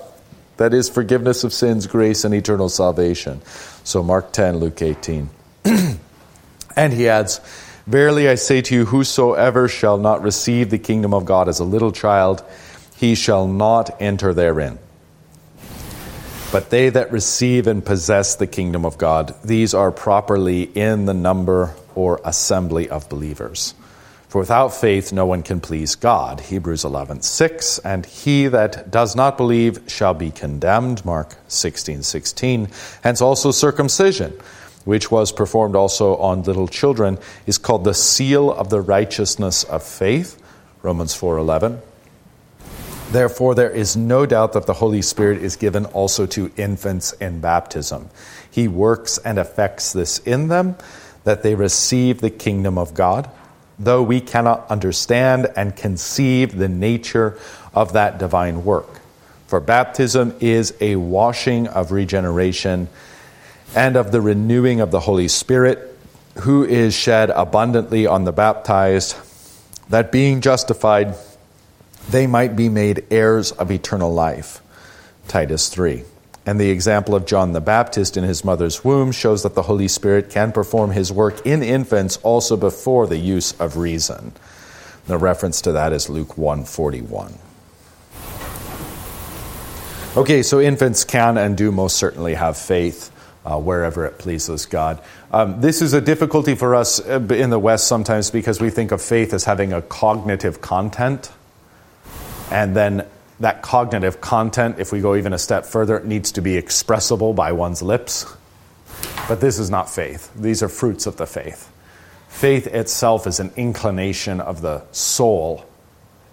S1: That is forgiveness of sins, grace, and eternal salvation. So, Mark 10, Luke 18. and he adds, Verily I say to you, whosoever shall not receive the kingdom of God as a little child, he shall not enter therein. But they that receive and possess the kingdom of God, these are properly in the number or assembly of believers. For without faith no one can please God. Hebrews 11, 6. And he that does not believe shall be condemned. Mark 16, 16. Hence also circumcision, which was performed also on little children, is called the seal of the righteousness of faith. Romans 4, 11. Therefore, there is no doubt that the Holy Spirit is given also to infants in baptism. He works and effects this in them, that they receive the kingdom of God though we cannot understand and conceive the nature of that divine work. For baptism is a washing of regeneration and of the renewing of the Holy Spirit, who is shed abundantly on the baptized, that being justified, they might be made heirs of eternal life. Titus 3. And the example of John the Baptist in his mother's womb shows that the Holy Spirit can perform his work in infants also before the use of reason. The reference to that is Luke 141. Okay, so infants can and do most certainly have faith uh, wherever it pleases God. Um, this is a difficulty for us uh, in the West sometimes because we think of faith as having a cognitive content and then that cognitive content, if we go even a step further, needs to be expressible by one's lips. But this is not faith. These are fruits of the faith. Faith itself is an inclination of the soul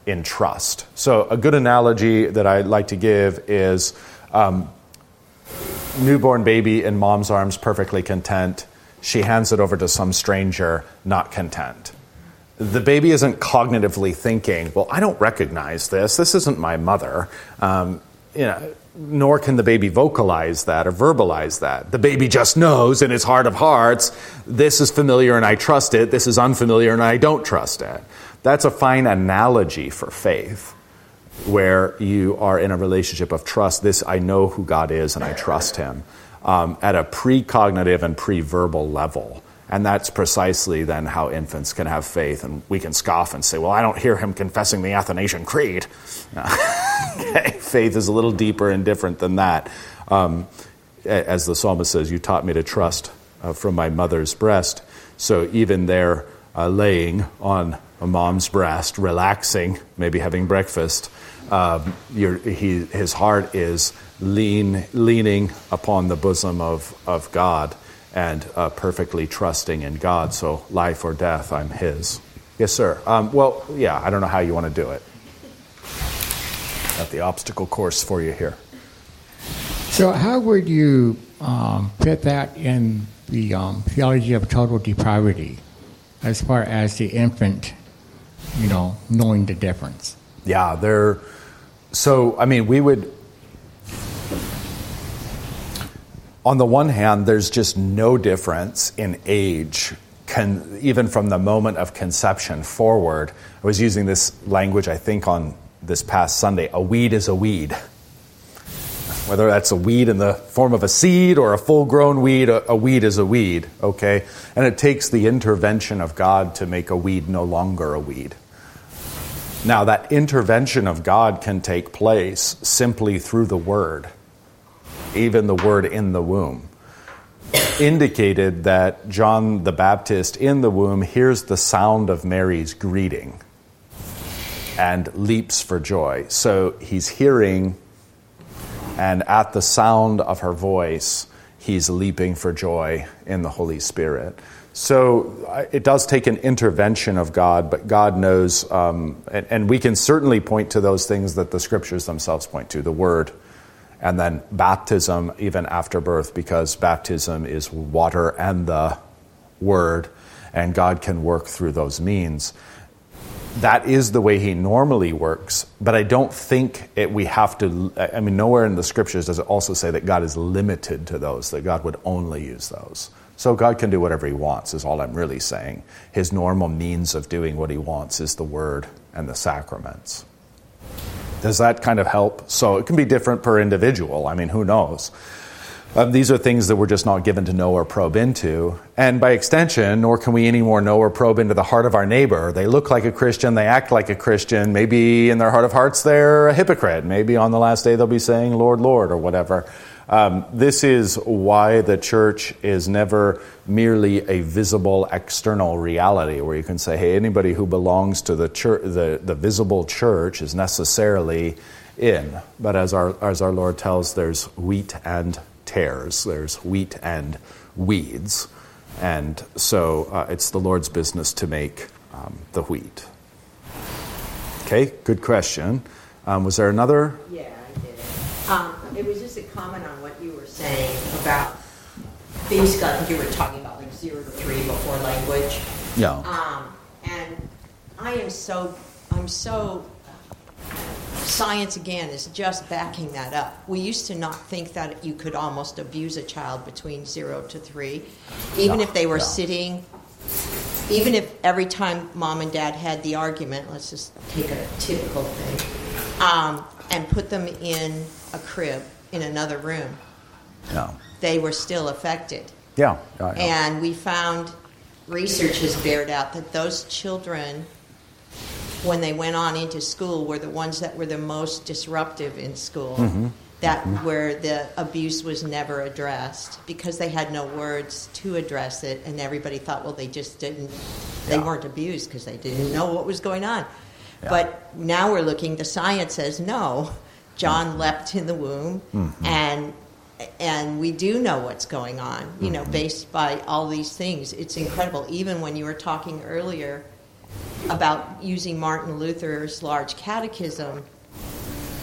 S1: in trust. So, a good analogy that I like to give is um, newborn baby in mom's arms, perfectly content. She hands it over to some stranger, not content the baby isn't cognitively thinking, well, I don't recognize this. This isn't my mother. Um, you know, nor can the baby vocalize that or verbalize that. The baby just knows in its heart of hearts, this is familiar and I trust it, this is unfamiliar and I don't trust it. That's a fine analogy for faith, where you are in a relationship of trust. This, I know who God is and I trust Him um, at a precognitive and pre verbal level. And that's precisely then how infants can have faith. And we can scoff and say, well, I don't hear him confessing the Athanasian Creed. Faith is a little deeper and different than that. Um, as the psalmist says, You taught me to trust uh, from my mother's breast. So even there, uh, laying on a mom's breast, relaxing, maybe having breakfast, um, he, his heart is lean, leaning upon the bosom of, of God and uh, perfectly trusting in God. So, life or death, I'm His. Yes, sir. Um, well, yeah, I don't know how you want to do it. Got the obstacle course for you here.
S7: So, how would you um, fit that in the um, theology of total depravity as far as the infant, you know, knowing the difference?
S1: Yeah, there. So, I mean, we would on the one hand, there's just no difference in age, con- even from the moment of conception forward. I was using this language, I think, on this past Sunday. A weed is a weed. Whether that's a weed in the form of a seed or a full grown weed, a, a weed is a weed, okay? And it takes the intervention of God to make a weed no longer a weed. Now, that intervention of God can take place simply through the Word even the word in the womb, indicated that John the Baptist in the womb hears the sound of Mary's greeting and leaps for joy. So he's hearing, and at the sound of her voice, he's leaping for joy in the Holy Spirit. So it does take an intervention of God, but God knows, um, and, and, we can certainly point to those things that the scriptures themselves point to the Word and then baptism even after birth because baptism is water and the word and God can work through those means. That is the way he normally works, but I don't think it, we have to. I mean, nowhere in the scriptures does it also say that God is limited to those, that God would only use those. So God can do whatever he wants, is all I'm really saying. His normal means of doing what he wants is the word and the sacraments. Does that kind of help? So it can be different per individual. I mean, who knows? Um, these are things that we're just not given to know or probe into. And by extension, nor can we anymore know or probe into the heart of our neighbor. They look like a Christian, they act like a Christian. Maybe in their heart of hearts, they're a hypocrite. Maybe on the last day, they'll be saying, Lord, Lord, or whatever. Um, this is why the church is never merely a visible external reality where you can say, hey, anybody who belongs to the, church, the, the visible church is necessarily in. But as our, as our Lord tells, there's wheat and tares, there's wheat and weeds. And so uh, it's the Lord's business to make um, the wheat. Okay, good question. Um, was there another?
S3: Yeah, I did. Um, it was just a comment on what you were saying about basically, I think you were talking about like zero to three before language.
S1: Yeah.
S3: Um, and I am so, I'm so science again is just backing that up. We used to not think that you could almost abuse a child between zero to three, even if they were sitting, even if every time mom and dad had the argument, let's just take a typical thing, um, and put them in a crib in another room,
S1: Yeah.
S3: they were still affected.
S1: Yeah.
S3: And we found research has bared out that those children, when they went on into school, were the ones that were the most disruptive in school.
S1: Mm-hmm.
S3: That where the abuse was never addressed because they had no words to address it, and everybody thought, well, they just didn't, they
S1: Yeah.
S3: weren't abused because they didn't know what was going on.
S1: Yeah.
S3: But now we're looking. The science says no. John leapt in the womb,
S1: Mm-hmm.
S3: and and we do know what's going on. You know,
S1: Mm-hmm.
S3: based by all these things, it's incredible. Even when you were talking earlier about using Martin Luther's large catechism,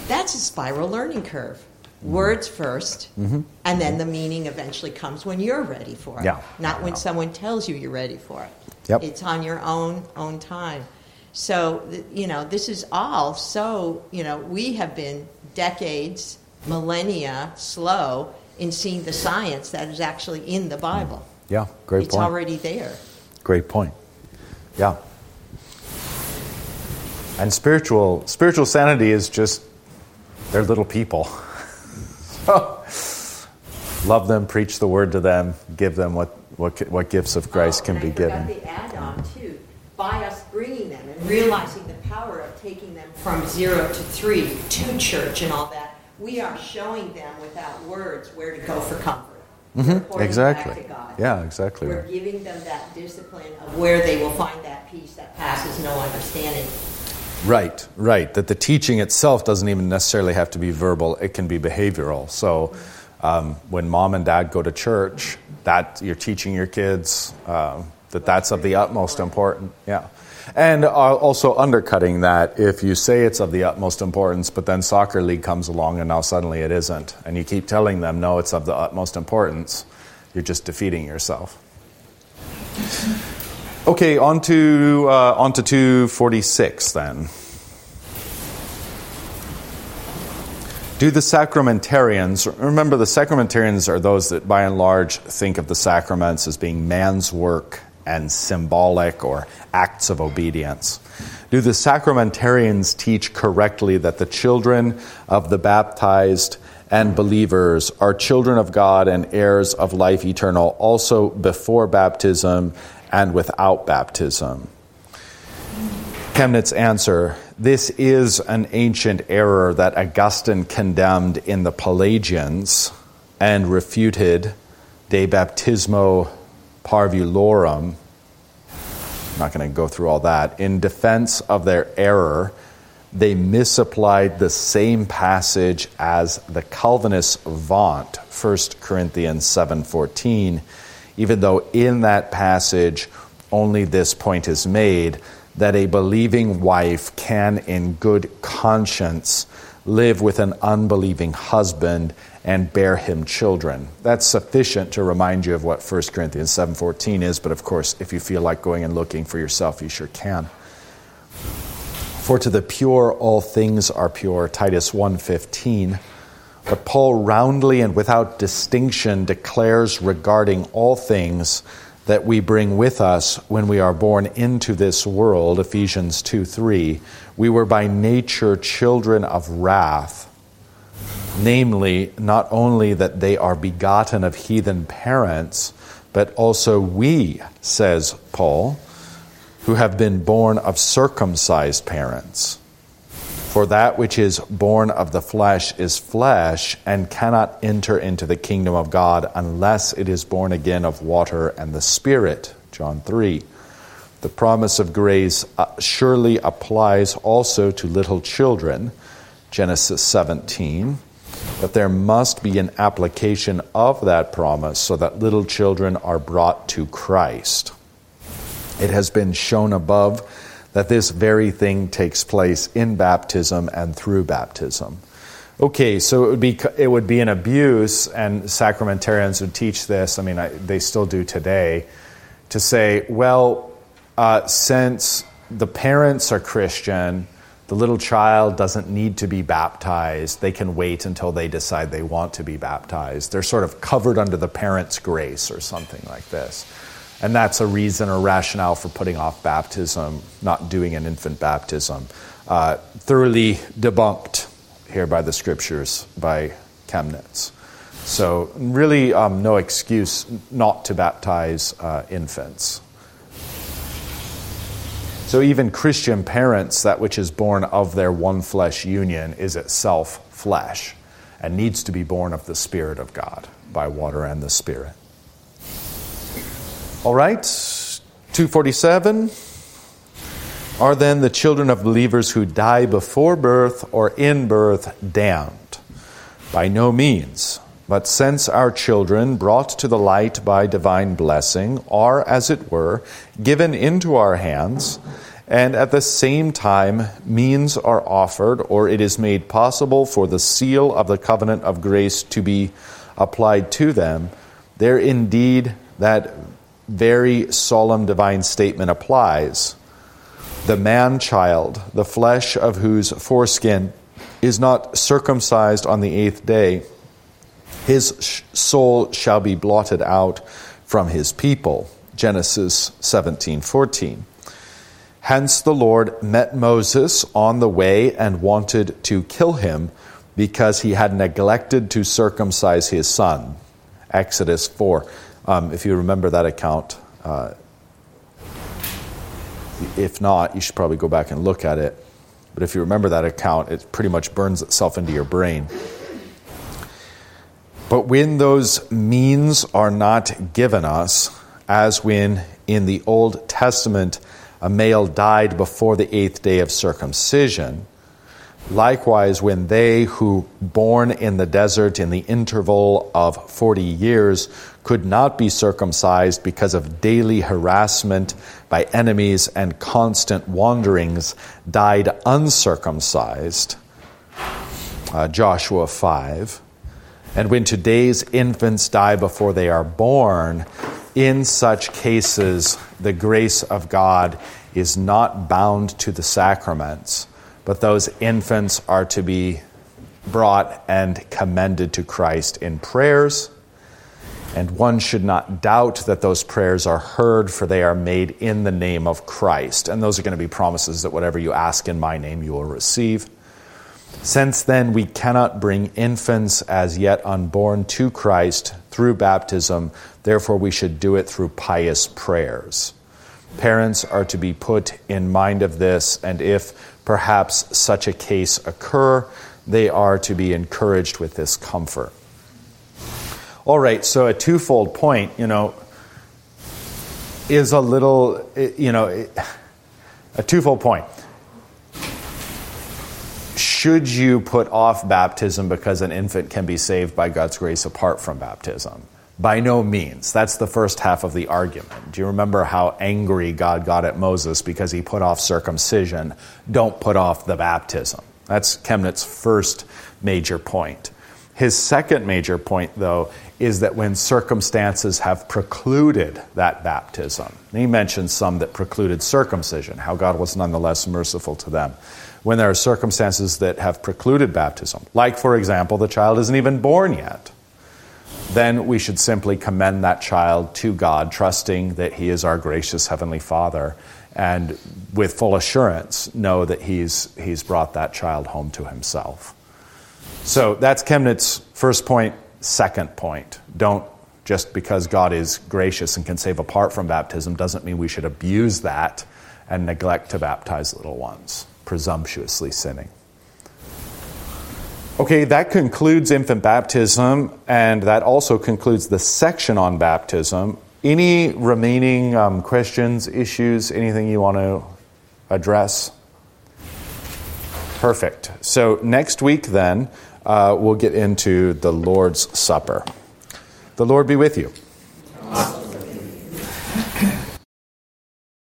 S3: that's a spiral learning curve.
S1: Mm-hmm.
S3: Words 1st and then the meaning eventually comes when you're ready for it.
S1: Yeah.
S3: Not when someone tells you you're ready for it.
S1: Yep.
S3: It's on your own own time. So you know, this is all so you know we have been decades, millennia slow in seeing the science that is actually in the Bible.
S1: yeah, great
S3: it's
S1: point.
S3: already there.
S1: Great point. Yeah. And spiritual spiritual sanity is just they're little people. so, love them, preach the word to them, give them what what what gifts of grace
S3: Oh,
S1: can be given.
S3: the add-on too. By us bringing them and realizing the power of taking them from zero to three to church and all that, we are showing them without words where to go for comfort.
S1: Mm-hmm. Exactly.
S3: Back to God.
S1: Yeah, exactly.
S3: We're giving them that discipline of where they will find that peace that passes no understanding.
S1: Right, right. That the teaching itself doesn't even necessarily have to be verbal, it can be behavioral. So um, when mom and dad go to church, that you're teaching your kids um, that that's of the utmost important. Yeah. And uh, also undercutting that if you say it's of the utmost importance, but then soccer league comes along and now suddenly it isn't, and you keep telling them, no, it's of the utmost importance, you're just defeating yourself. Okay, on to, uh, on to 246 then. Do the sacramentarians, remember the sacramentarians are those that by and large think of the sacraments as being man's work and symbolic or acts of obedience. Do the sacramentarians teach correctly that the children of the baptized and believers are children of God and heirs of life eternal also before baptism and without baptism? Chemnitz answer This is an ancient error that Augustine condemned in the Pelagians and refuted de baptismo parvulorum. I'm not going to go through all that. In defense of their error, they misapplied the same passage as the Calvinists vaunt, 1 Corinthians 7:14, even though in that passage only this point is made that a believing wife can in good conscience live with an unbelieving husband and bear him children. That's sufficient to remind you of what 1 Corinthians 7:14 is, but of course, if you feel like going and looking for yourself, you sure can. For to the pure all things are pure, Titus 1:15. But Paul roundly and without distinction declares regarding all things that we bring with us when we are born into this world, Ephesians 2 3. We were by nature children of wrath, namely, not only that they are begotten of heathen parents, but also we, says Paul, who have been born of circumcised parents. For that which is born of the flesh is flesh, and cannot enter into the kingdom of God unless it is born again of water and the Spirit. John 3. The promise of grace uh, surely applies also to little children. Genesis 17 but there must be an application of that promise so that little children are brought to Christ. It has been shown above that this very thing takes place in baptism and through baptism. Okay, so it would be it would be an abuse, and sacramentarians would teach this. I mean, I, they still do today, to say, well, uh, since the parents are Christian, the little child doesn't need to be baptized. They can wait until they decide they want to be baptized. They're sort of covered under the parent's grace or something like this. And that's a reason or rationale for putting off baptism, not doing an infant baptism. Uh, thoroughly debunked here by the scriptures by Chemnitz. So, really, um, no excuse not to baptize uh, infants. So even Christian parents, that which is born of their one flesh union is itself flesh and needs to be born of the Spirit of God by water and the Spirit. All right, 247. Are then the children of believers who die before birth or in birth damned? By no means. But since our children, brought to the light by divine blessing, are, as it were, given into our hands, and at the same time, means are offered, or it is made possible for the seal of the covenant of grace to be applied to them, there indeed that very solemn divine statement applies. The man child, the flesh of whose foreskin is not circumcised on the eighth day, his soul shall be blotted out from his people. Genesis 17 14. Hence the Lord met Moses on the way and wanted to kill him because he had neglected to circumcise his son. Exodus 4. Um, if you remember that account, uh, if not, you should probably go back and look at it. But if you remember that account, it pretty much burns itself into your brain. But when those means are not given us, as when in the Old Testament a male died before the eighth day of circumcision, likewise when they who born in the desert in the interval of 40 years could not be circumcised because of daily harassment by enemies and constant wanderings died uncircumcised uh, joshua 5 and when today's infants die before they are born, in such cases, the grace of God is not bound to the sacraments, but those infants are to be brought and commended to Christ in prayers. And one should not doubt that those prayers are heard, for they are made in the name of Christ. And those are going to be promises that whatever you ask in my name, you will receive. Since then, we cannot bring infants as yet unborn to Christ through baptism, therefore, we should do it through pious prayers. Parents are to be put in mind of this, and if perhaps such a case occur, they are to be encouraged with this comfort. All right, so a twofold point, you know, is a little, you know, a twofold point should you put off baptism because an infant can be saved by God's grace apart from baptism? By no means. That's the first half of the argument. Do you remember how angry God got at Moses because he put off circumcision? Don't put off the baptism. That's Chemnitz's first major point. His second major point, though, is that when circumstances have precluded that baptism, he mentions some that precluded circumcision, how God was nonetheless merciful to them when there are circumstances that have precluded baptism, like, for example, the child isn't even born yet, then we should simply commend that child to God, trusting that He is our gracious Heavenly Father, and with full assurance know that He's, he's brought that child home to Himself. So that's Chemnitz's first point. Second point don't just because God is gracious and can save apart from baptism doesn't mean we should abuse that and neglect to baptize little ones, presumptuously sinning. Okay, that concludes infant baptism, and that also concludes the section on baptism. Any remaining um, questions, issues, anything you want to address? Perfect. So, next week, then, uh, we'll get into the Lord's Supper. The Lord be with you.